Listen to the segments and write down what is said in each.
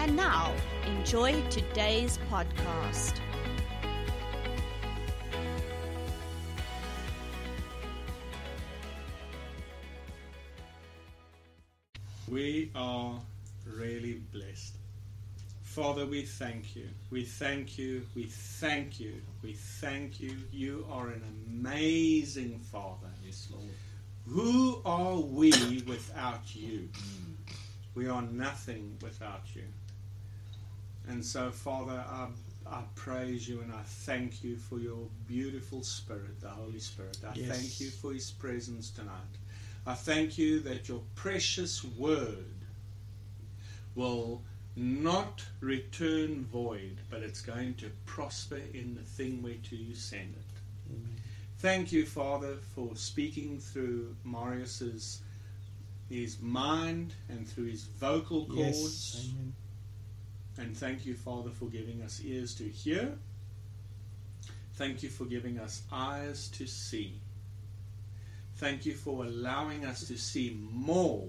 And now, enjoy today's podcast. We are really blessed. Father, we thank you. We thank you. We thank you. We thank you. You are an amazing Father. Yes, Lord. Who are we without you? Mm. We are nothing without you. And so, Father, I, I praise you and I thank you for your beautiful Spirit, the Holy Spirit. I Yes. thank you for His presence tonight. I thank you that your precious word will not return void, but it's going to prosper in the thing whereto you send it. Thank you, Father, for speaking through Marius's his mind and through his vocal cords. Yes. And thank you, Father, for giving us ears to hear. Thank you for giving us eyes to see. Thank you for allowing us to see more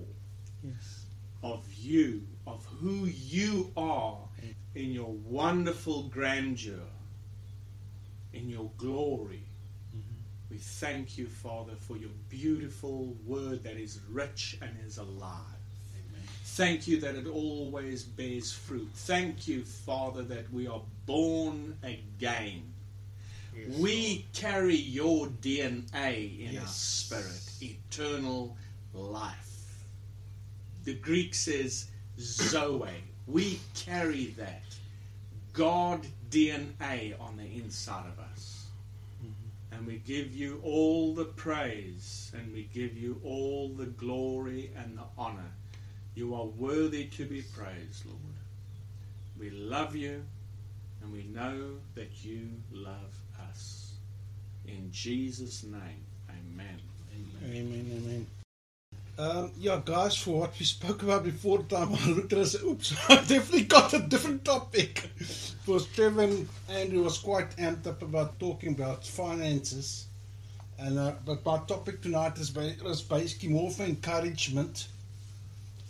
Yes. of you, of who you are in your wonderful grandeur, in your glory. Mm-hmm. We thank you, Father, for your beautiful word that is rich and is alive. Thank you that it always bears fruit. Thank you, Father, that we are born again. Yes, we carry your DNA in our spirit, eternal life. The Greek says Zoe. We carry that God DNA on the inside of us. Mm-hmm. And we give you all the praise and we give you all the glory and the honor. You are worthy to be praised, Lord. We love you and we know that you love us. In Jesus' name, amen. Amen. Amen. Um, yeah, guys, for what we spoke about before time, I looked at said, oops, I definitely got a different topic. Because Trevor and Andrew was quite amped up about talking about finances. And uh, But my topic tonight is, is basically more for encouragement.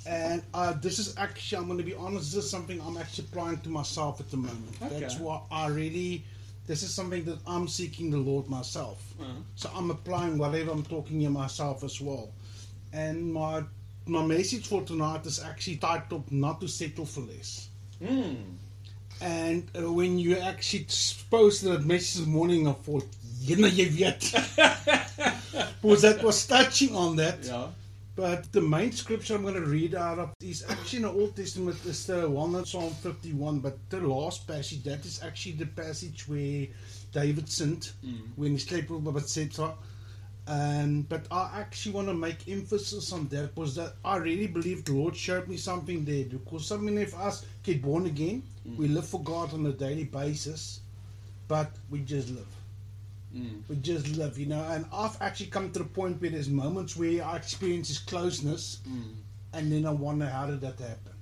And uh, this is actually, I'm going to be honest, this is something I'm actually applying to myself at the moment. Okay. That's what I really, this is something that I'm seeking the Lord myself. Uh-huh. So I'm applying whatever I'm talking here myself as well. And my my message for tonight is actually titled "Not to Settle for Less." Mm. And uh, when you actually posted that message this morning, I thought, "You know, you yet. because that was touching on that. Yeah. But the main scripture I'm going to read out of is actually in the Old Testament, is the one in Psalm 51. But the last passage, that is actually the passage where David sinned when he slept with Bathsheba. Um, but I actually want to make emphasis on that because that I really believe the Lord showed me something there. Because so many of us get born again, we live for God on a daily basis, but we just live Mm. we just live, you know. And I've actually come to the point where there's moments where I experience this closeness, Mm. and then I wonder how did that happen.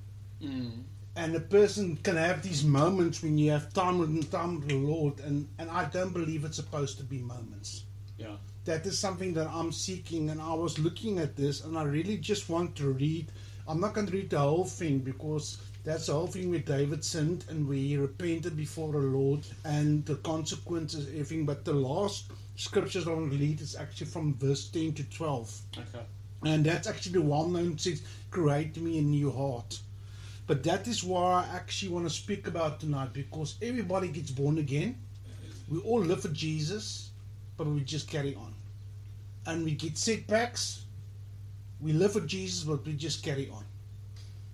Mm. And a person can have these moments when you have time with time with the Lord, and and I don't believe it's supposed to be moments. Yeah. That is something that I'm seeking, and I was looking at this, and I really just want to read. I'm not going to read the whole thing because that's the whole thing where David sinned and where he repented before the Lord and the consequences, everything. But the last scriptures I want to read is actually from verse 10 to 12. Okay. And that's actually the well known says, Create me a new heart. But that is what I actually want to speak about tonight because everybody gets born again. We all live for Jesus, but we just carry on. And we get setbacks. We live for Jesus, but we just carry on.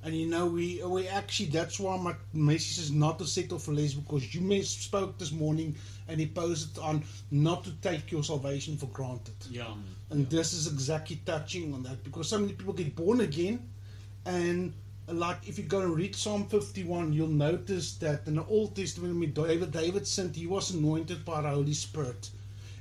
And you know, we uh, we actually that's why my message is not to settle for less because you spoke this morning and he posted on not to take your salvation for granted. Yeah. And this is exactly touching on that because so many people get born again and like if you go and read Psalm 51, you'll notice that in the Old Testament, when David, David sinned, he was anointed by the Holy Spirit.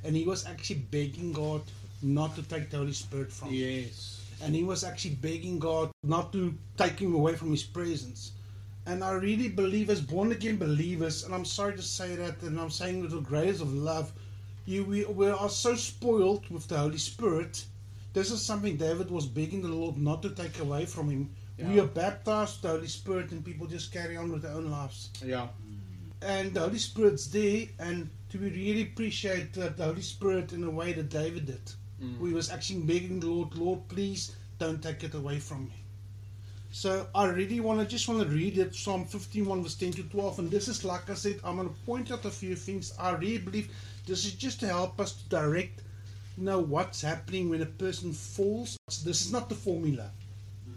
And he was actually begging God not to take the Holy Spirit from him. Yes. And he was actually begging God not to take him away from his presence. And I really believe, as born again believers, and I'm sorry to say that, and I'm saying with the greatest of love, you we, we are so spoiled with the Holy Spirit. This is something David was begging the Lord not to take away from him. We are baptized with the Holy Spirit, and people just carry on with their own lives. Yeah. And the Holy Spirit's there, and to really appreciate the Holy Spirit in a way that David did. Mm. We was actually begging the Lord, Lord, please don't take it away from me. So I really want to just want to read it, Psalm 51, verse 10 to 12. And this is like I said, I'm going to point out a few things. I really believe this is just to help us to direct, you know, what's happening when a person falls. This is not the formula,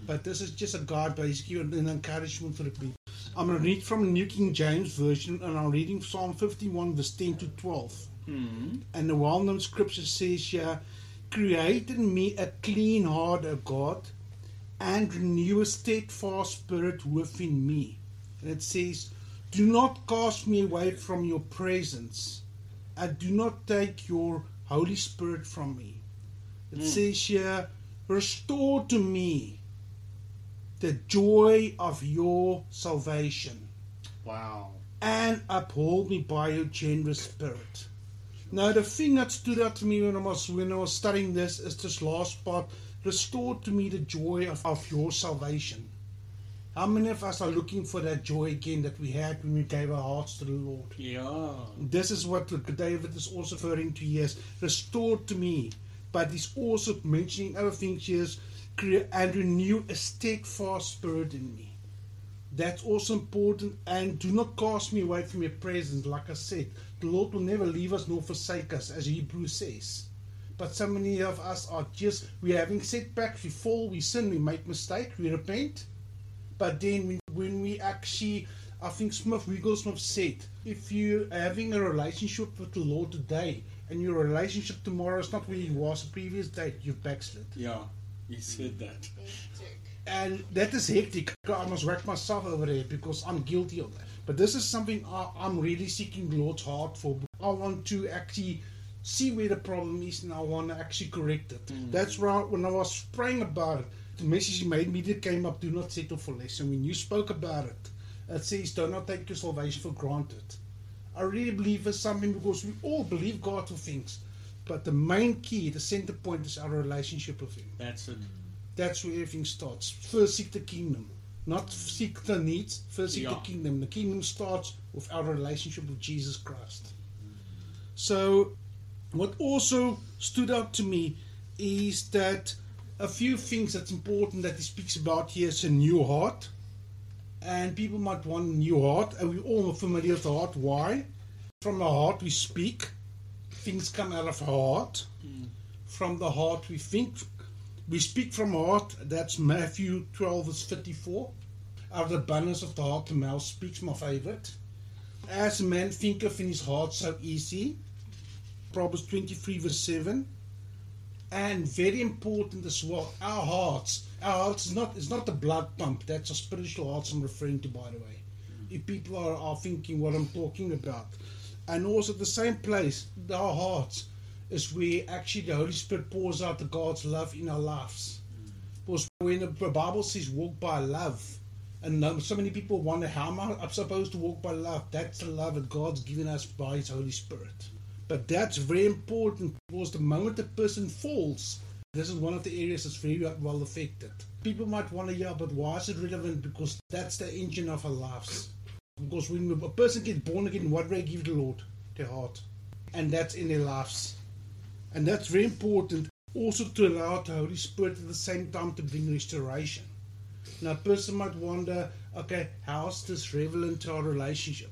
but this is just a guide, basically, and an encouragement for the people. I'm going to read from the New King James Version, and I'm reading Psalm 51, verse 10 to 12. Mm. And the well known scripture says here, Create in me a clean heart, O God, and renew a steadfast spirit within me. And it says, Do not cast me away from your presence, and do not take your Holy Spirit from me. It hmm. says here, Restore to me the joy of your salvation Wow. and uphold me by your generous spirit. Now, the thing that stood out to me when I was when I was studying this is this last part: restore to me the joy of, of your salvation. How many of us are looking for that joy again that we had when we gave our hearts to the Lord? Yeah. This is what David is also referring to here. Restore to me, but he's also mentioning other things here. Create and renew a steadfast spirit in me. That's also important. And do not cast me away from your presence. Like I said, the Lord will never leave us nor forsake us, as Hebrews says. But so many of us are just, we're having setbacks, we fall, we sin, we make mistakes, we repent. But then when, when we actually, I think Smith Wigglesworth said, if you're having a relationship with the Lord today, and your relationship tomorrow is not where you was the previous day, you've backslid. Yeah. He said that. And that is hectic. I must wreck myself over there because I'm guilty of that. But this is something I, I'm really seeking the Lord's heart for. I want to actually see where the problem is and I want to actually correct it. Mm. That's why when I was praying about it, the message you made me that came up, do not settle for less. And when you spoke about it, it says, do not take your salvation for granted. I really believe it's something because we all believe God for things. But the main key, the center point is our relationship with Him. That's it. That's where everything starts. First seek the kingdom. Not seek the needs, first seek the kingdom. The kingdom starts with our relationship with Jesus Christ. So, what also stood out to me is that a few things that's important that he speaks about here is a new heart. And people might want a new heart, and we all are familiar with the heart. Why? From the heart we speak, things come out of our heart. Mm. From the heart we think, we speak from heart. That's Matthew 12, verse 54. Out of the abundance of the heart, the mouth speaks, my favorite. As a man thinketh in his heart, so easy. Proverbs 23, verse 7. And very important as well, our hearts. Our hearts is not is not the blood pump. That's a spiritual hearts I'm referring to, by the way. If people are, are thinking what I'm talking about. And also the same place, our hearts, is where actually the Holy Spirit pours out the God's love in our lives. Because when the Bible says walk by love, and so many people wonder how am I supposed to walk by love? That's the love that God's given us by His Holy Spirit. But that's very important because the moment a person falls, this is one of the areas that's very well affected. People might wonder, yeah, but why is it relevant? Because that's the engine of our lives. Because when a person gets born again, what do they give the Lord? Their heart. And that's in their lives. And that's very important also to allow the Holy Spirit at the same time to bring restoration. Now, a person might wonder, okay, how's this relevant to our relationship?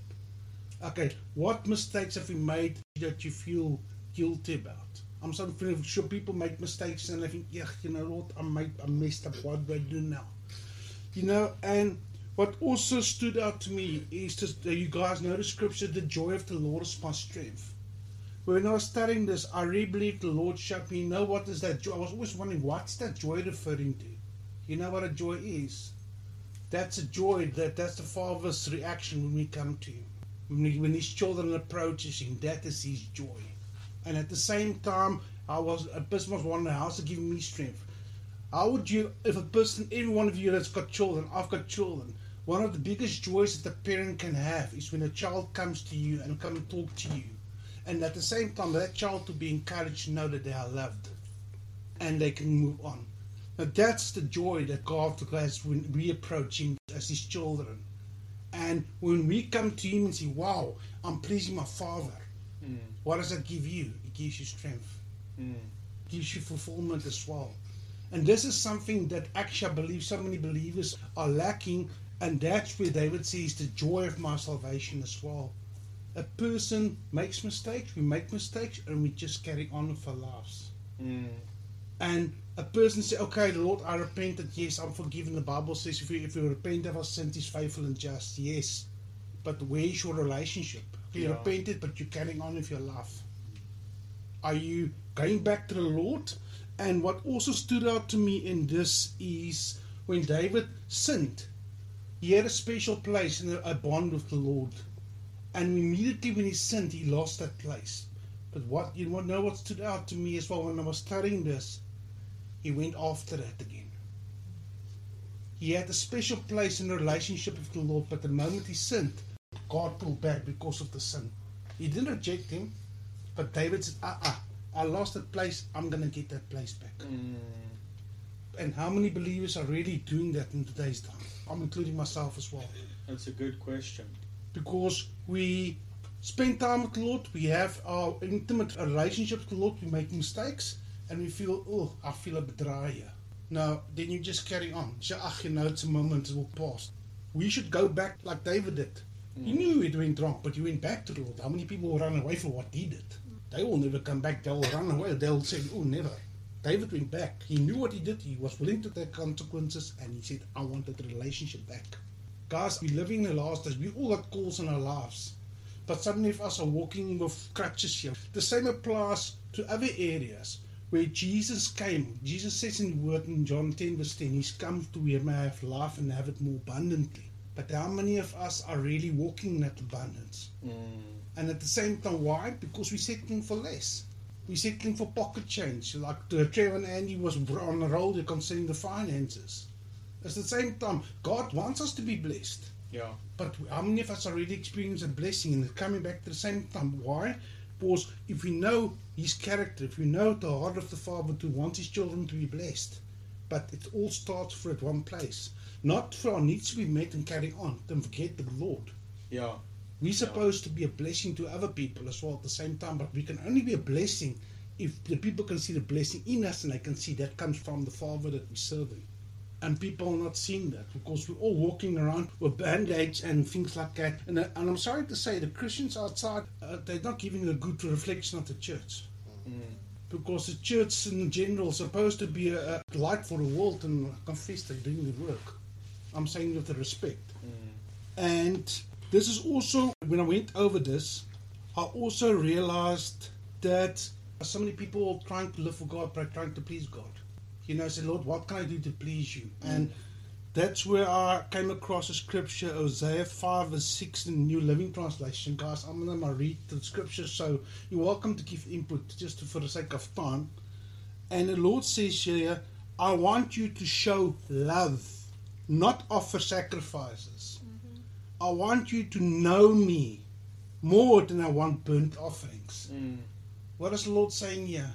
Okay, what mistakes have we made that you feel guilty about? I'm so sure people make mistakes and they think, yeah, you know what, I made, I messed up. What do I do now? You know, and what also stood out to me is just uh, you guys know the scripture, the joy of the Lord is my strength. When I was studying this, I really believed the Lord showed me, you know what is that joy? I was always wondering, what's that joy referring to? You know what a joy is? That's a joy. That that's the Father's reaction when we come to Him. When, he, when His children approaches Him, that is His joy. And at the same time, I was a person was wondering how's it giving me strength. How would you, if a person, every one of you that's got children, I've got children. One of the biggest joys that a parent can have is when a child comes to you and come and talk to you, and at the same time that child to be encouraged to know that they are loved, and they can move on. Now that's the joy that God has when we approach Him as His children, and when we come to Him and say, "Wow, I'm pleasing my Father," Mm. what does that give you? It gives you strength Mm. gives you fulfillment as well. And this is something that actually I believe so many believers are lacking, and that's where David says the joy of my salvation as well. A person makes mistakes, we make mistakes, and we just carry on with our lives. Mm. And a person say, Okay, the Lord, I repented, yes, I'm forgiven. The Bible says if you if you repent of our sins, he's faithful and just, yes. But where's your relationship? You Yeah. repented, but you're carrying on with your life. Are you going back to the Lord? And what also stood out to me in this is when David sinned, he had a special place and a bond with the Lord. And immediately when he sinned, he lost that place. But what you know what stood out to me as well when I was studying this, he went after that again. He had a special place in the relationship with the Lord, but the moment he sinned, God pulled back because of the sin. He didn't reject him, but David said, "Ah, ah, I lost that place. I'm to get that place back." Mm. And how many believers are really doing that in today's time? I'm including myself as well. That's a good question. Because we spend time with the Lord, we have our intimate relationship with the Lord, we make mistakes, and we feel, oh, I feel a bit dry here. Now, then you just carry on. Ach, you know, it's a moment, it will pass. We should go back like David did. He mm. knew he went wrong, but he went back to the Lord. How many people will run away from what he did? They will never come back. They will run away. They'll say, oh, never. David went back. He knew what he did. He was willing to take consequences, and he said, I want that relationship back. Guys, we're living in the last days. We all got calls in our lives. But so many of us are walking with crutches here. The same applies to other areas where Jesus came. Jesus says in the word in John 10, verse 10, He's come to where may have life and have it more abundantly. But how many of us are really walking in that abundance? Mm. And at the same time, why? Because we're settling for less. We're settling for pocket change. Like the Trevor and Andy was on the roll, they're concerning the finances. At the same time, God wants us to be blessed. Yeah. But how many of us are really experiencing a blessing and coming back to the same time? Why? Because if we know His character, if we know the heart of the Father to want His children to be blessed, but it all starts for at one place. Not for our needs to be met and carry on. Don't forget the Lord. Yeah. We're supposed to be a blessing to other people as well at the same time, but we can only be a blessing if the people can see the blessing in us and they can see that comes from the Father that we serve. serving. And people are not seeing that because we're all walking around with band aids and things like that. And, uh, and I'm sorry to say, the Christians outside, uh, they're not giving a good reflection of the church. Mm. Because the church in general is supposed to be a, a light for the world and I confess they're doing the work. I'm saying with the respect. Mm. And this is also, when I went over this, I also realized that so many people are trying to live for God, but trying to please God. You know, say, Lord, what can I do to please you? And that's where I came across a scripture, Hosea 5 verse 6 in the New Living Translation. Guys, I'm going to read the scripture, so you're welcome to give input just for the sake of time. And the Lord says here, I want you to show love, not offer sacrifices. I want you to know me more than I want burnt offerings. Mm. What is the Lord saying here?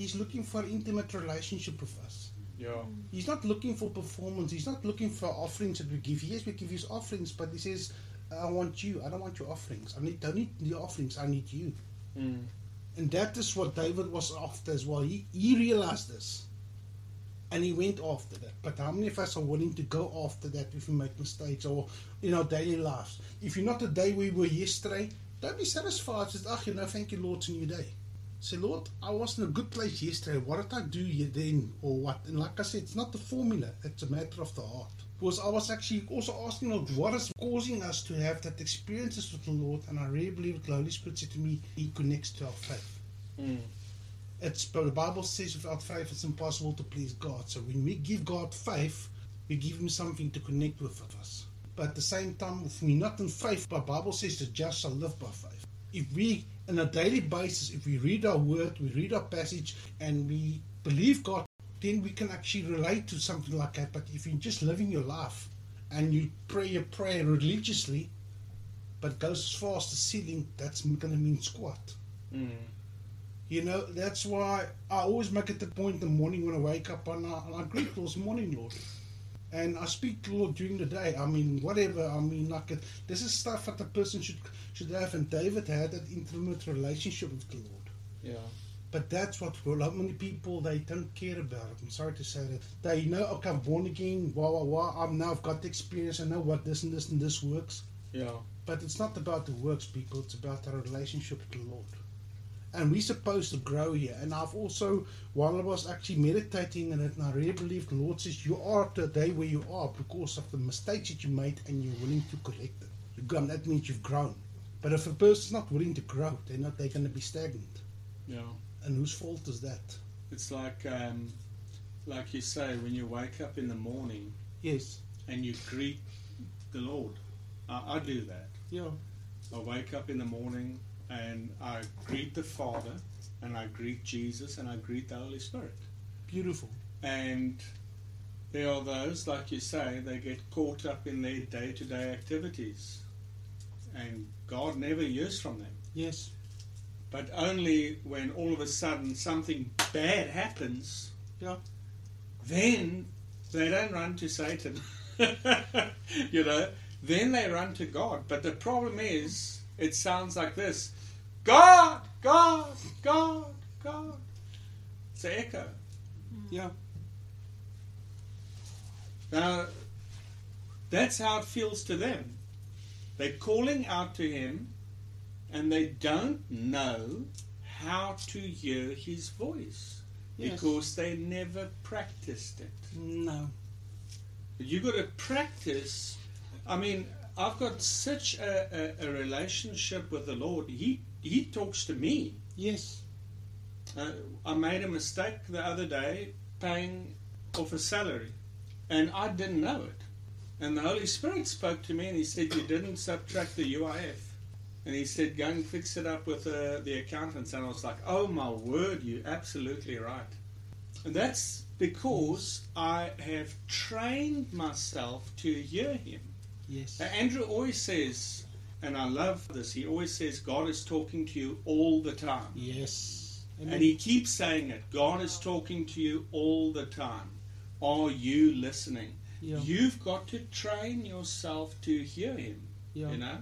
He's looking for an intimate relationship with us. Yeah. He's not looking for performance. He's not looking for offerings that we give. Yes, we give his offerings, but he says, I want you. I don't want your offerings. I need, don't need the offerings. I need you. Mm. And that is what David was after as well. He, he realized this. And he went after that. But how many of us are willing to go after that if we make mistakes or in our daily lives? If you're not the day we were yesterday, don't be satisfied. Just, ah, you know, thank you, Lord, it's a new day. Say, Lord, I was in a good place yesterday. What did I do here then or what? And like I said, it's not the formula, it's a matter of the heart. Because I was actually also asking, Lord, what is causing us to have that experiences with the Lord? And I really believe the Holy Spirit said to me, He connects to our faith. Mm. It's but the Bible says without faith it's impossible to please God. So when we give God faith, we give him something to connect with us. But at the same time, if we're not in faith, the Bible says the just shall live by faith. If we, on a daily basis, if we read our word, we read our passage, and we believe God, then we can actually relate to something like that. But if you're just living your life and you pray your prayer religiously, but goes as far as the ceiling, that's going to mean squat. Mm. You know, that's why I always make it the point in the morning when I wake up and I, and I greet Lord's morning, Lord. And I speak to Lord during the day. I mean, whatever. I mean, like, this is stuff that the person should should have. And David had that intimate relationship with the Lord. Yeah. But that's what well, like many people they don't care about it. I'm sorry to say that they know okay, I'm born again. Wah wah wah. I'm now I've got the experience. I know what this and this and this works. Yeah. But it's not about the works, people. It's about our relationship with the Lord. And we're supposed to grow here. And I've also, while I was actually meditating on it, and I really believe the Lord says you are today where you are because of the mistakes that you made and you're willing to correct them. You've gone, that means you've grown. But if a person's not willing to grow, they're not they're gonna be stagnant. Yeah. And whose fault is that? It's like, um, like you say, when you wake up in the morning Yes. and you greet the Lord. I, I do that. Yeah. I wake up in the morning and I greet the Father and I greet Jesus and I greet the Holy Spirit. Beautiful. And there are those, like you say, they get caught up in their day to day activities. And God never hears from them. Yes. But only when all of a sudden something bad happens, Yeah. then they don't run to Satan. you know, then they run to God. But the problem is, it sounds like this God, God, God, God. It's an echo. Yeah. Now, that's how it feels to them. They're calling out to Him and they don't know how to hear His voice Yes. because they never practiced it. No. You've got to practice. I mean, I've got such a, a, a relationship with the Lord. He He talks to me. Yes. Uh, I made a mistake the other day paying off a salary, and I didn't know it. And the Holy Spirit spoke to me, and He said, "You didn't subtract the UIF." And he said, "Go and fix it up with uh, the accountants." And I was like, "Oh my word, you're absolutely right." And that's because I have trained myself to hear Him. Yes. Andrew always says, and I love this. He always says, "God is talking to you all the time." Yes. And he keeps saying it. God is talking to you all the time. Are you listening? Yeah. You've got to train yourself to hear him. Yeah. You know?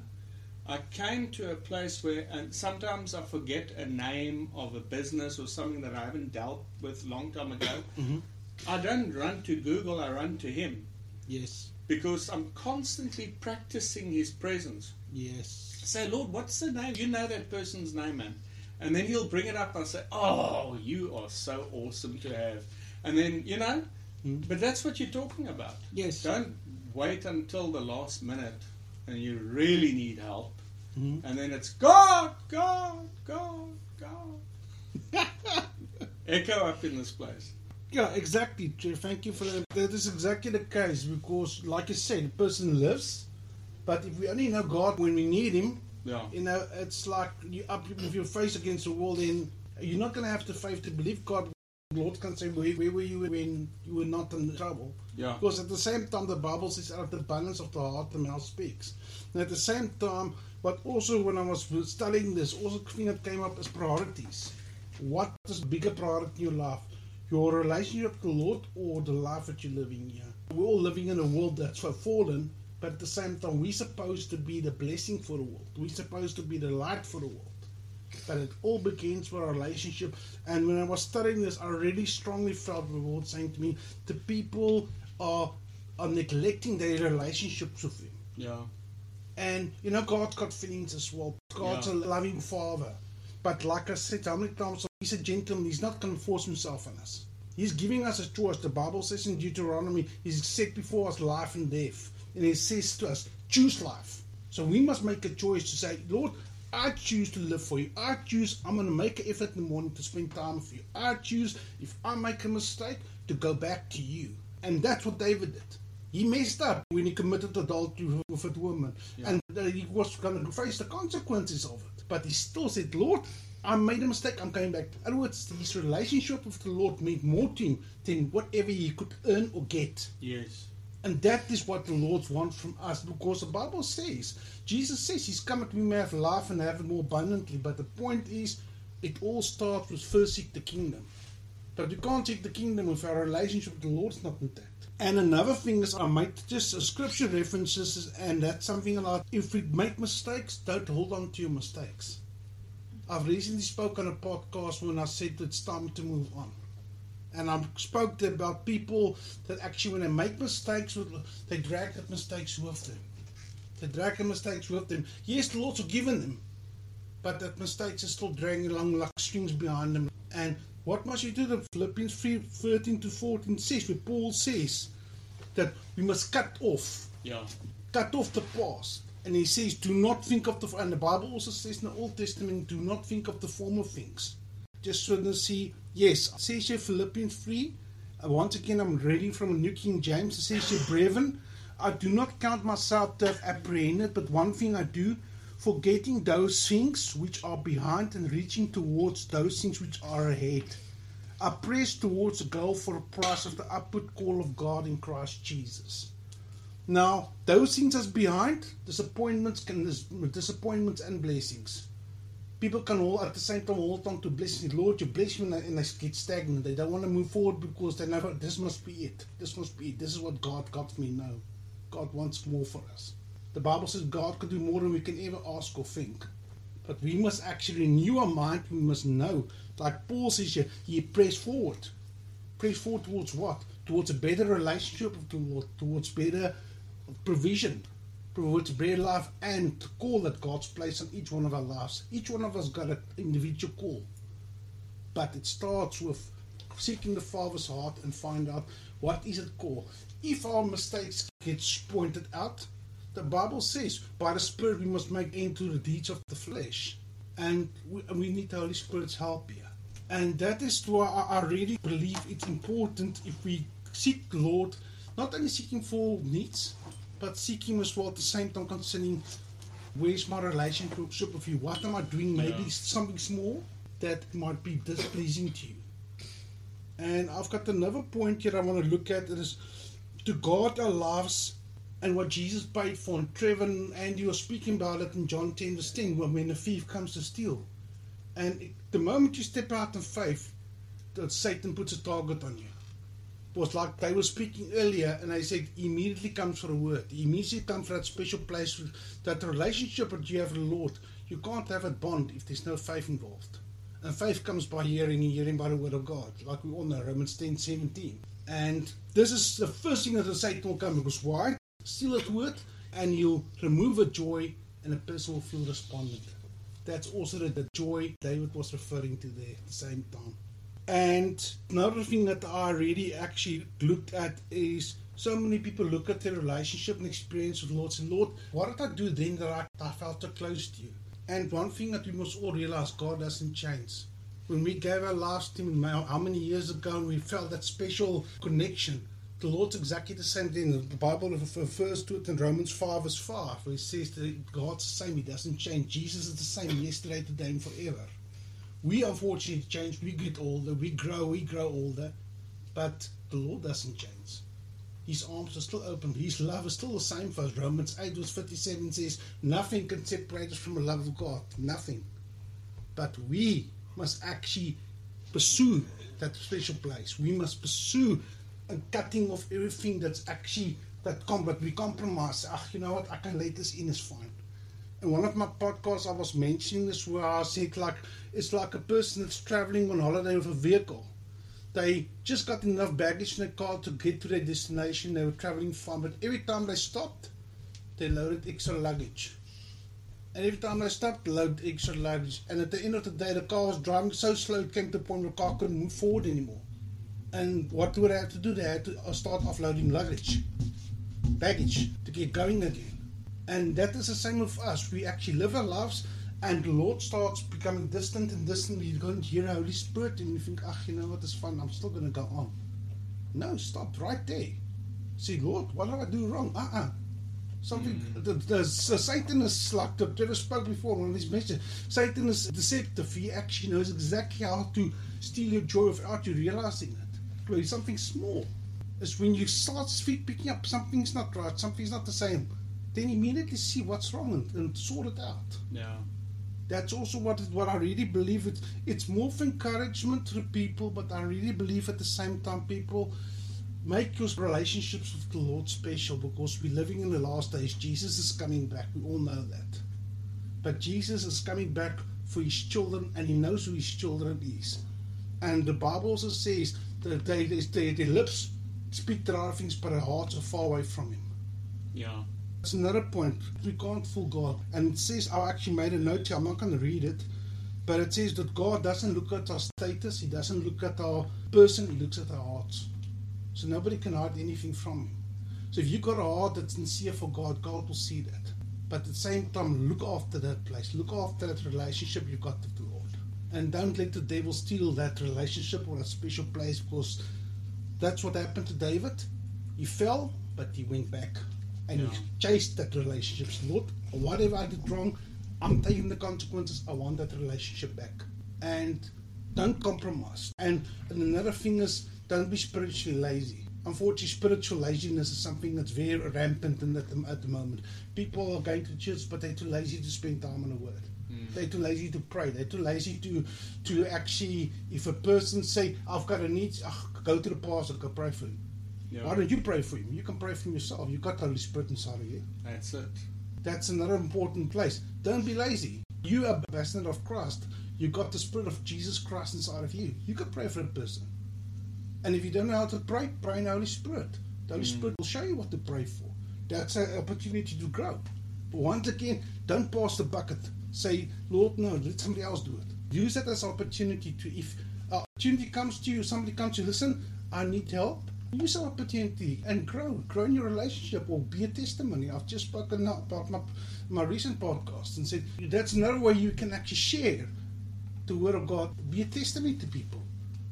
I came to a place where, and sometimes I forget a name of a business or something that I haven't dealt with a long time ago. Mhm. I don't run to Google, I run to him Yes. because I'm constantly practicing his presence. Yes. say, Lord, what's the name? You know that person's name, man. And then he'll bring it up. I'll say, Oh, you are so awesome to have. And then, you know, Mm. but that's what you're talking about. Yes. Don't wait until the last minute and you really need help. Mhm. And then it's God, God, God, God. Echo up in this place. Yeah, exactly. Thank you for that. That is exactly the case because, like you said, the person lives, but if we only know God when we need Him, Yeah. you know, it's like you up with your face against the wall. Then you're not going to have the faith to believe God. The Lord can say, where, "Where were you when you were not in trouble?" Yeah. Because at the same time, the Bible says, "Out of the balance of the heart, the mouth speaks." And at the same time, but also when I was studying this, also thing that came up as priorities. What is bigger priority in your life? Your relationship the Lord or the life that you're living here? We're all living in a world that's fallen, but at the same time, we're supposed to be the blessing for the world. We're supposed to be the light for the world. But it all begins with a relationship. And when I was studying this, I really strongly felt the Lord saying to me, the people are, are neglecting their relationships with Him. Yeah. And you know, God's got feelings as well. God's Yeah. a loving Father. But like I said, how many times He's a gentleman, He's not going to force Himself on us. He's giving us a choice. The Bible says in Deuteronomy, He's set before us life and death. And He says to us, choose life. So we must make a choice to say, Lord, I choose to live for you. I choose, I'm going to make an effort in the morning to spend time with you. I choose, if I make a mistake, to go back to you. And that's what David did. He messed up when he committed adultery with a woman, Yeah. and uh, he was going to face the consequences of it. But he still said, "Lord, I made a mistake. I'm coming back." In other words, his relationship with the Lord meant more to him than whatever he could earn or get. Yes. And that is what the Lord wants from us because the Bible says, Jesus says He's come that we may have life and have it more abundantly. But the point is, it all starts with first seek the kingdom. But you can't seek the kingdom if our relationship with the Lord is not intact. And another thing is, I make just a scripture references, and that's something like if we make mistakes, don't hold on to your mistakes. I've recently spoken on a podcast when I said it's time to move on. And I spoke to about people that actually, when they make mistakes, they drag the mistakes with them. They drag the mistakes with them. Yes, the Lord's forgiven them, but that mistakes are still dragging along like strings behind them. And what must you do? The Philippians 3 13 to 14 says, where Paul says that we must cut off Yeah. cut off the past. And he says, do not think of the, and the Bible also says in the Old Testament, do not think of the former things. Just so see, yes, here Philippians 3. Uh, once again, I'm reading from New King James. It says Brethren, I do not count myself to have apprehended, but one thing I do, forgetting those things which are behind and reaching towards those things which are ahead. I press towards the goal for the prize of the upward call of God in Christ Jesus. Now, those things that's behind, disappointments can disappointments and blessings. People can all at the same time hold on to blessings. Lord, you bless me and they, get stagnant. They don't want to move forward because they never this must be it. This must be it. This is what God got for me. now. God wants more for us. The Bible says God could do more than we can ever ask or think. But we must actually renew our mind, we must know. Like Paul says here, he press forward. Press forward towards what? Towards a better relationship the towards better provision, towards better life, and the call that God's placed on each one of our lives. Each one of us got an individual call. But it starts with seeking the Father's heart and find out what is it called. If our mistakes gets pointed out, the Bible says by the Spirit we must make end to the deeds of the flesh. And we, we need the Holy Spirit's help here. And that is why I, I really believe it's important if we seek the Lord, not only seeking for needs, but seeking as well at the same time concerning where's my relationship with you? What am I doing? Maybe Yeah. something small that might be displeasing to you. And I've got another point here I want to look at. It is to God our lives and what Jesus paid for. And Trevor and Andy were speaking about it in John 10 verse 10 when, when the thief comes to steal. And the moment you step out in faith, that Satan puts a target on you. Was like they were speaking earlier, and they said immediately comes for a word. Immediately comes for that special place, that relationship that you have with the Lord. You can't have a bond if there's no faith involved. And faith comes by hearing and hearing by the word of God, like we all know, Romans 10 17. And this is the first thing that the Satan will come because why? Steal that word, and you'll remove a joy, and a person will feel despondent. That's also the, the joy David was referring to there at the same time. And another thing that I really actually looked at is so many people look at their relationship and experience with Lord and Lord, what did I do then that I, I felt so close to you? And one thing that we must all realize God doesn't change. When we gave our lives to Him, how how many years ago, and we felt that special connection, the Lord's exactly the same thing. The Bible refers to it in Romans 5 verse 5, where it says that God's the same, He doesn't change. Jesus is the same yesterday, today, and forever. We unfortunately change, we get older, we grow, we grow older, but the Lord doesn't change. His arms are still open, His love is still the same for us. Romans 8 verse 57 says, Nothing can separate us from the love of God. Nothing. But we must actually pursue that special place. We must pursue a cutting off everything that's actually that com- but we compromise. Ah, you know what? I can let this in. It's fine. In one of my podcasts, I was mentioning this where I said like it's like a person that's traveling on holiday with a vehicle. They just got enough baggage in the car to get to their destination. They were traveling fine, but every time they stopped, they loaded extra luggage. And every time they stopped, loaded extra luggage. And at the end of the day, the car was driving so slow it came to point where the car couldn't move forward anymore. And what would they have to do? They had to uh, start offloading luggage, baggage, to get going again. And that is the same with us. We actually live our lives, and the Lord starts becoming distant and distant. You don't hear the Holy Spirit, and you think, ah, you know what, it's fun. I'm still going to go on. No, stop right there. See, Lord, what did I do wrong? Uh uh Something, Mm. the, the, the Satan is like the Trevor spoke before on one of his messages. Satan is deceptive. He actually knows exactly how to steal your joy without you realizing it. It's something small. It's when you start speak, picking up something's not right, something's not the same, then immediately see what's wrong and, and sort it out. Yeah. That's also what what I really believe. It's it's more of encouragement to people, but I really believe at the same time, people make your relationships with the Lord special because we're living in the last days. Jesus is coming back. We all know that. But Jesus is coming back for his children, and he knows who his children is. And the Bible also says that they, they, their lips speak the right things, but their hearts are far away from him. Yeah. That's another point. We can't fool God. And it says, I actually made a note here, I'm not going to read it, but it says that God doesn't look at our status, He doesn't look at our person, He looks at our hearts. So nobody can hide anything from Him. So if you've got a heart that's sincere for God, God will see that. But at the same time, look after that place, look after that relationship you've got with the Lord. And don't let the devil steal that relationship or that special place because that's what happened to David. He fell, but he went back and Yeah. he chased that relationship. Lord, whatever I did wrong, I'm taking the consequences. I want that relationship back. And don't compromise. And, and another thing is, don't be spiritually lazy. Unfortunately, spiritual laziness is something that's very rampant in at, the, at the moment. People are going to church, but they're too lazy to spend time on the Word. They're too lazy to pray. They're too lazy to to actually, if a person say, "I've got a need," ah, go to the pastor, go pray for him. Yeah. Why don't you pray for him? You can pray for him yourself. You've got the Holy Spirit inside of you. That's it. That's another important place. Don't be lazy. You are ambassador of Christ. You've got the Spirit of Jesus Christ inside of you. You can pray for a person. And if you don't know how to pray, pray in the Holy Spirit. The Holy hmm. Spirit will show you what to pray for. That's an opportunity to grow. But once again, don't pass the bucket. Say, Lord, no, let somebody else do it. Use that as an opportunity to, if an opportunity comes to you, somebody comes to you, listen, I need help. Use that opportunity and grow. Grow in your relationship or be a testimony. I've just spoken about my, my recent podcast and said that's another way you can actually share the word of God. Be a testimony to people.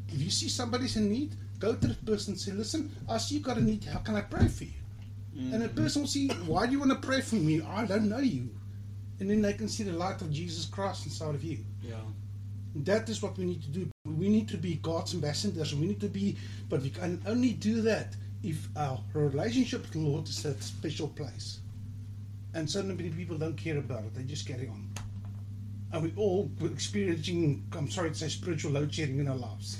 If you see somebody's in need, go to the person and say, listen, I see you got a need. How can I pray for you? And the person will see, why do you want to pray for me? I don't know you. And then they can see the light of Jesus Christ inside of you. Yeah. That is what we need to do. We need to be God's ambassadors. We need to be, but we can only do that if our relationship with the Lord is at a special place. And so many people don't care about it. They just carry on. And we all experiencing, I'm sorry to say, spiritual load shedding in our lives.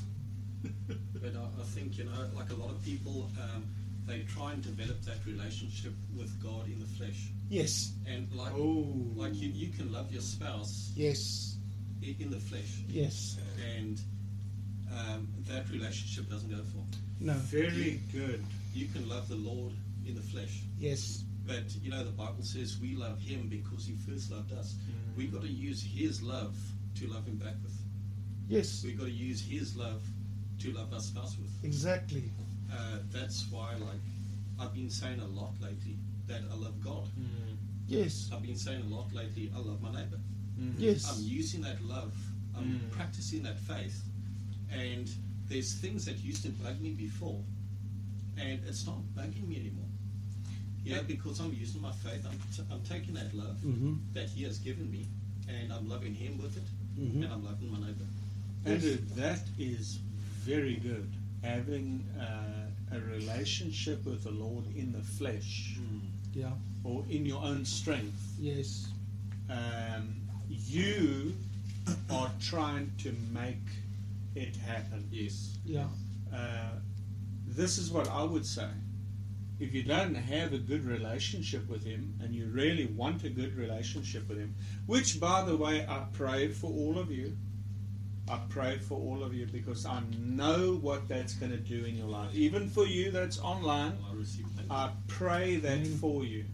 But I, I think, you know, like a lot of people, um, they try and develop that relationship with God in the flesh. Yes, And like, Oh. like you, you can love your spouse yes, in the flesh, yes. and um, that relationship doesn't go far. No, Very good. You can love the Lord in the flesh, yes, but you know the Bible says we love Him because He first loved us. We've got to use His love to love Him back with. yes, We've got to use His love to love our spouse with. exactly. Uh, that's why, like, I've been saying a lot lately that I love God. Yes, I've been saying a lot lately I love my neighbor. yes, I'm using that love. I'm Mm. practicing that faith. And there's things that used to bug me before, and it's not bugging me anymore. You know, because I'm using my faith. I'm, t- I'm taking that love hmm that He has given me, and I'm loving Him with it, Mhm. and I'm loving my neighbor. Andrew, that is very good. Having uh, a relationship with the Lord in the flesh yeah, or in your own strength. yes, Um, you are trying to make it happen. Yes. yeah, Uh, this is what I would say. If you don't have a good relationship with Him and you really want a good relationship with Him, which, by the way, I pray for all of you. I pray for all of you because I know what that's going to do in your life. Even for you that's online, I. I pray that for you.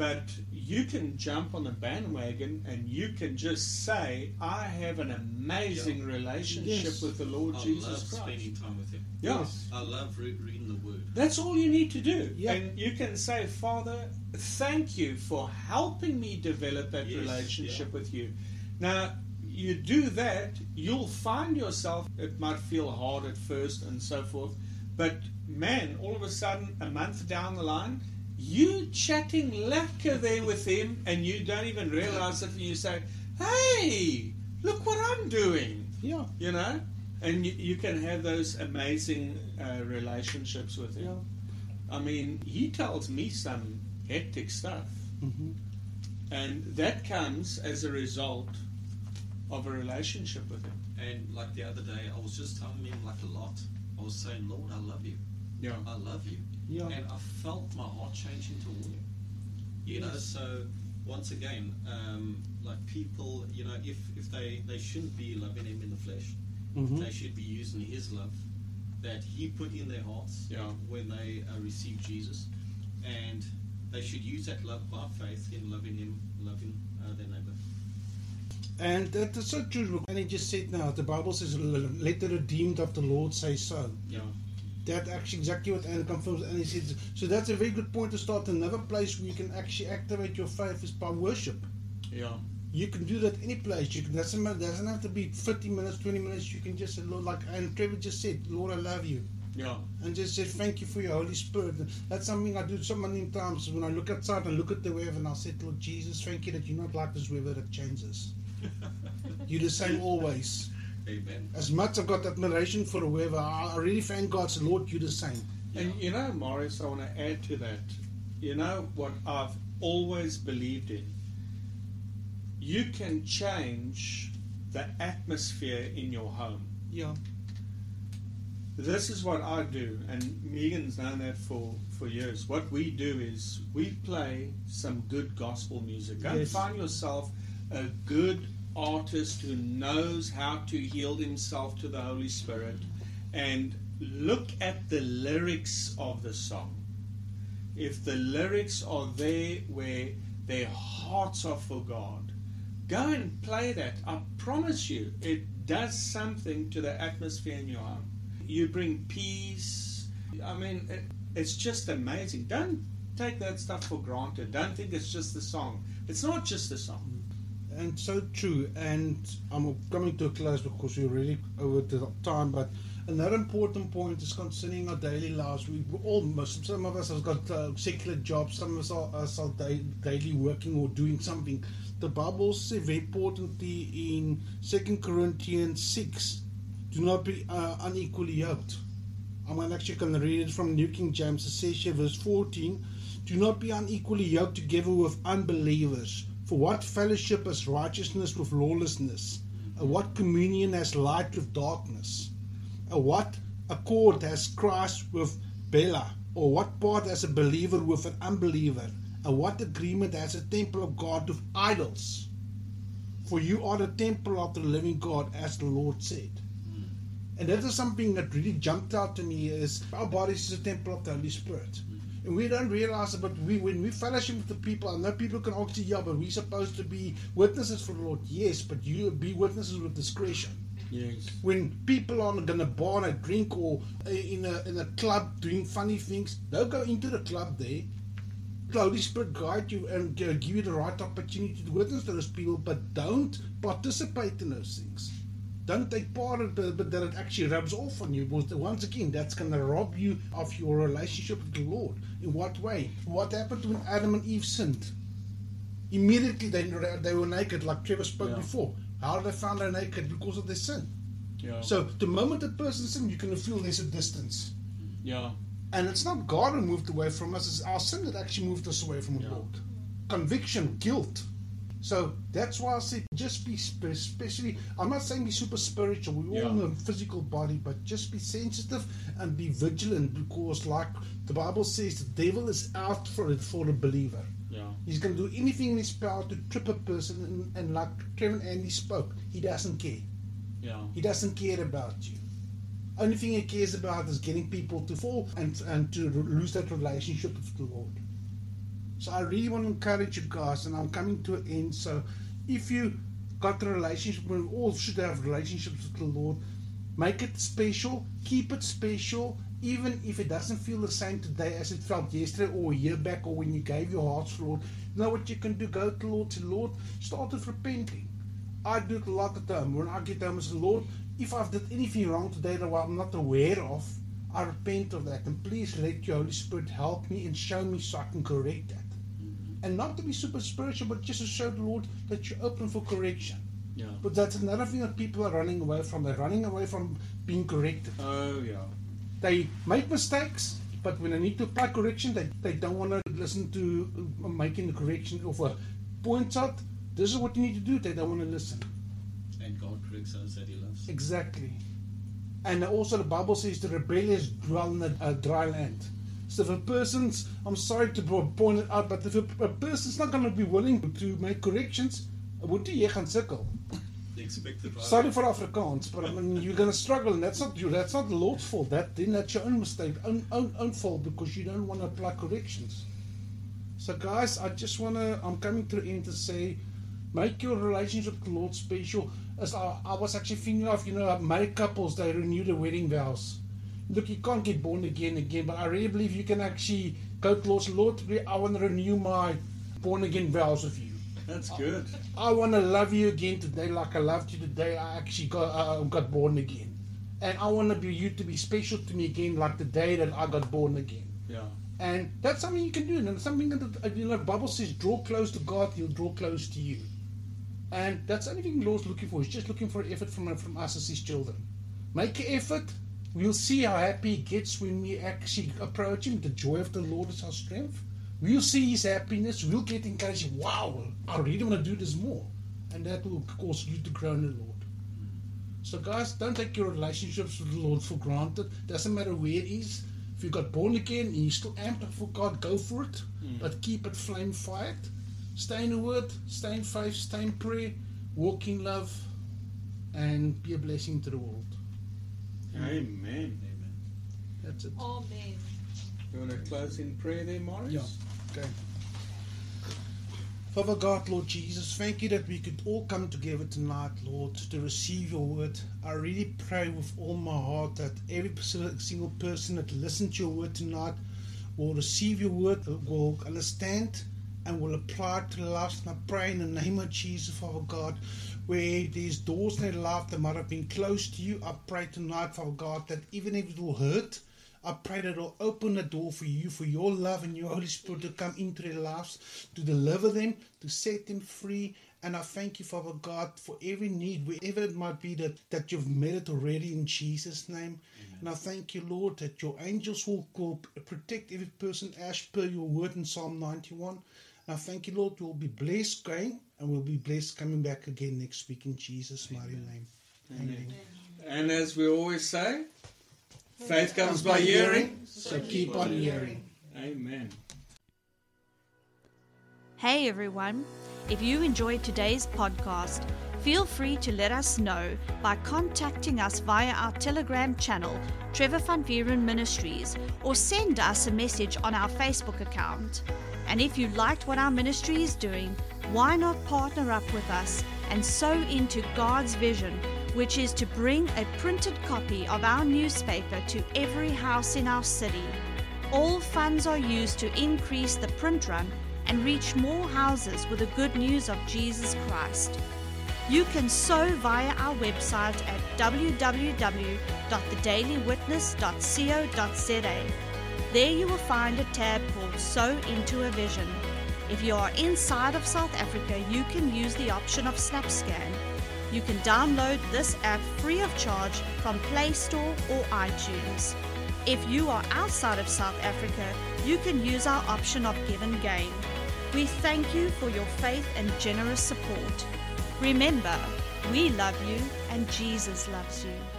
But you can jump on the bandwagon and you can just say, I have an amazing Yeah. relationship Yes. with the Lord I Jesus love Christ. spending time with Him. Yeah. Yes. I love re- reading the Word. That's all you need to do. Yeah. And you can say, Father, thank you for helping me develop that Yes, relationship yeah. with you. Now, you do that, you'll find yourself, it might feel hard at first and so forth, but man, all of a sudden, a month down the line, you chatting lacquer there with him, and you don't even realize it. And you say, "Hey, look what I'm doing," Yeah. you know, and you, you can have those amazing uh, relationships with him. Yeah. I mean, he tells me some hectic stuff, hmm and that comes as a result of a relationship with him. And like the other day, I was just telling him like a lot. I was saying, Lord, I love you. Yeah. I love you. Yeah. And I felt my heart changing toward you. You know, so once again, um, like people, you know, if, if they, they shouldn't be loving him in the flesh, Mhm. they should be using his love that he put in their hearts Yeah. when they uh, received Jesus. And they should use that love by faith in loving him, loving uh, their neighbor. And that is so true. And he just said now, the Bible says, let the redeemed of the Lord say so. Yeah. That actually exactly what Anne confirms. And he said, so that's a very good point to start. Another place where you can actually activate your faith is by worship. Yeah. You can do that any place. You can doesn't doesn't have to be 50 minutes, 20 minutes. You can just say, Lord, like and Trevor just said, Lord, I love you. Yeah. And just say thank you for your Holy Spirit. That's something I do so many times when I look outside and look at the weather and I say, Lord Jesus, thank you that you're not like this weather that changes. You're the same always. Amen. As much as I've got admiration for whoever, I I really thank God's Lord, you're the same. And you know, Morris, I want to add to that. You know what I've always believed in? You can change the atmosphere in your home. Yeah. This is what I do, and Megan's known that for, for years. What we do is we play some good gospel music. Go and Yes. find yourself a good artist who knows how to yield himself to the Holy Spirit and look at the lyrics of the song. If the lyrics are there where their hearts are for God, go and play that. I promise you, it does something to the atmosphere in your home. You bring peace. I mean, it, it's just amazing. Don't take that stuff for granted. Don't think it's just the song. It's not just the song. And so true. And I'm coming to a close because we're really over the time. But another important point is concerning our daily lives. We all, some of us have got uh, secular jobs. Some of us are, us are da- daily working or doing something. The Bible says very importantly in Second Corinthians six, do not be uh, unequally yoked. I'm actually going to read it from New King James. It says verse 14, Do not be unequally yoked together with unbelievers. For what fellowship has righteousness with lawlessness? What communion has light with darkness? What accord has Christ with Belial? Or what part has a believer with an unbeliever? And what agreement has a temple of God with idols? For you are the temple of the living God, as the Lord said. And that is something that really jumped out to me is our bodies is a temple of the Holy Spirit. And we don't realize it, but we when we fellowship with the people, I know people can also yeah, but we're supposed to be witnesses for the Lord. Yes, but you be witnesses with discretion. Yes. When people are gonna bar and drink or uh, in a in a club doing funny things, don't go into the club there. The Holy Spirit guide you and give you the right opportunity to witness to those people, but don't participate in those things. Don't take part of it, but that it actually rubs off on you. Because once again, that's going to rob you of your relationship with the Lord. In what way? What happened when Adam and Eve sinned? Immediately they, they were naked, like Trevor spoke Yeah. before. How did they find they naked? Because of their sin. Yeah. So the moment a person sins, you can feel there's a distance. yeah. And it's not God who moved away from us, it's our sin that actually moved us away from the Yeah. Lord. Conviction, guilt. So that's why I say just be sp- especially, I'm not saying be super spiritual, we all Yeah. know physical body, but just be sensitive and be vigilant because, like the Bible says, the devil is out for it for the believer. Yeah. He's going to do anything in his power to trip a person, and, and like Trevor and Andy spoke, he doesn't care. Yeah. He doesn't care about you. Only thing he cares about is getting people to fall and, and to lose that relationship with the Lord. So I really want to encourage you guys, and I'm coming to an end. So if you got a relationship, we all should have relationships with the Lord. Make it special, keep it special, even if it doesn't feel the same today as it felt yesterday or a year back or when you gave your heart to the Lord. You know what you can do? Go to the Lord, say, Lord, start with repenting. I do it a lot of the time. When I get home, I say, Lord, if I've done anything wrong today that I'm not aware of, I repent of that, and please let your Holy Spirit help me and show me so I can correct that. And not to be super spiritual, but just to show the Lord that you're open for correction. Yeah. But that's another thing that people are running away from. They're running away from being corrected. Oh yeah. They make mistakes, but when they need to apply correction, they, they don't want to listen to uh, making the correction of a points out. This is what you need to do. They don't want to listen. And God corrects those that He loves. Exactly. And also the Bible says the rebellious dwell in a, a dry land. So if a person's, I'm sorry to point it out, but if a, a person's not going to be willing to make corrections, moet jy gaan sukkel. The. Sorry for Afrikaans, but I mean you're going to struggle, and that's not you. That's not the Lord's fault. That then that's your own mistake, own own, own fault because you don't want to apply corrections. So guys, I just want to. I'm coming to the end to say, make your relationship with the Lord special. As I, I was actually thinking of, you know, married couples they renew their wedding vows. Look, you can't get born again again, but I really believe you can actually go to the Lord. I want to renew my born again vows with you. That's good. I want to love you again today, like I loved you today. I actually got uh, got born again, and I want to be you to be special to me again, like the day that I got born again. Yeah. And that's something you can do, and something that uh, you know. The Bible says, "Draw close to God; He'll draw close to you." And that's the only thing the Lord's looking for. He's just looking for effort from from us as His children. Make an effort. We'll see how happy He gets when we actually approach Him. The joy of the Lord is our strength. We'll see His happiness. We'll get encouraged. Wow, I really want to do this more, and that will cause you to grow in the Lord. So, guys, don't take your relationships with the Lord for granted. Doesn't matter where it is. If you got born again and you're still amped for God, go for it. Mm. But keep it flame fired. Stay in the Word, stay in faith, stay in prayer, walk in love, and be a blessing to the world. Amen. Amen. That's it. Amen. You want to close in prayer there, Morris? Yeah. Okay. Father God, Lord Jesus, thank you that we could all come together tonight, Lord, to receive your word. I really pray with all my heart that every single person that listens to your word tonight will receive your word, will understand, and will apply it to their lives. And I pray in the name of Jesus, Father God, where these doors their life that might have been closed to you, I pray tonight, Father God, that even if it will hurt, I pray that it'll open the door for you, for your love and your Holy Spirit to come into their lives, to deliver them, to set them free. And I thank you, Father God, for every need, wherever it might be, that, that you've met it already in Jesus' name. And I thank you, Lord, that your angels will, will protect every person as per your word in Psalm 91. And I thank you, Lord, we'll be blessed going and we'll be blessed coming back again next week in Jesus' mighty name. Amen. And as we always say, faith comes by hearing. So keep on hearing. Amen. Hey everyone, if you enjoyed today's podcast, feel free to let us know by contacting us via our Telegram channel, Trevor Van Vieren Ministries, or send us a message on our Facebook account. And if you liked what our ministry is doing, why not partner up with us and sow into God's vision, which is to bring a printed copy of our newspaper to every house in our city? All funds are used to increase the print run and reach more houses with the good news of Jesus Christ. You can sow via our website at www.thedailywitness.co.za. There you will find a tab called Sow into a Vision. If you are inside of South Africa, you can use the option of SnapScan. You can download this app free of charge from Play Store or iTunes. If you are outside of South Africa, you can use our option of GivenGain. We thank you for your faith and generous support. Remember, we love you and Jesus loves you.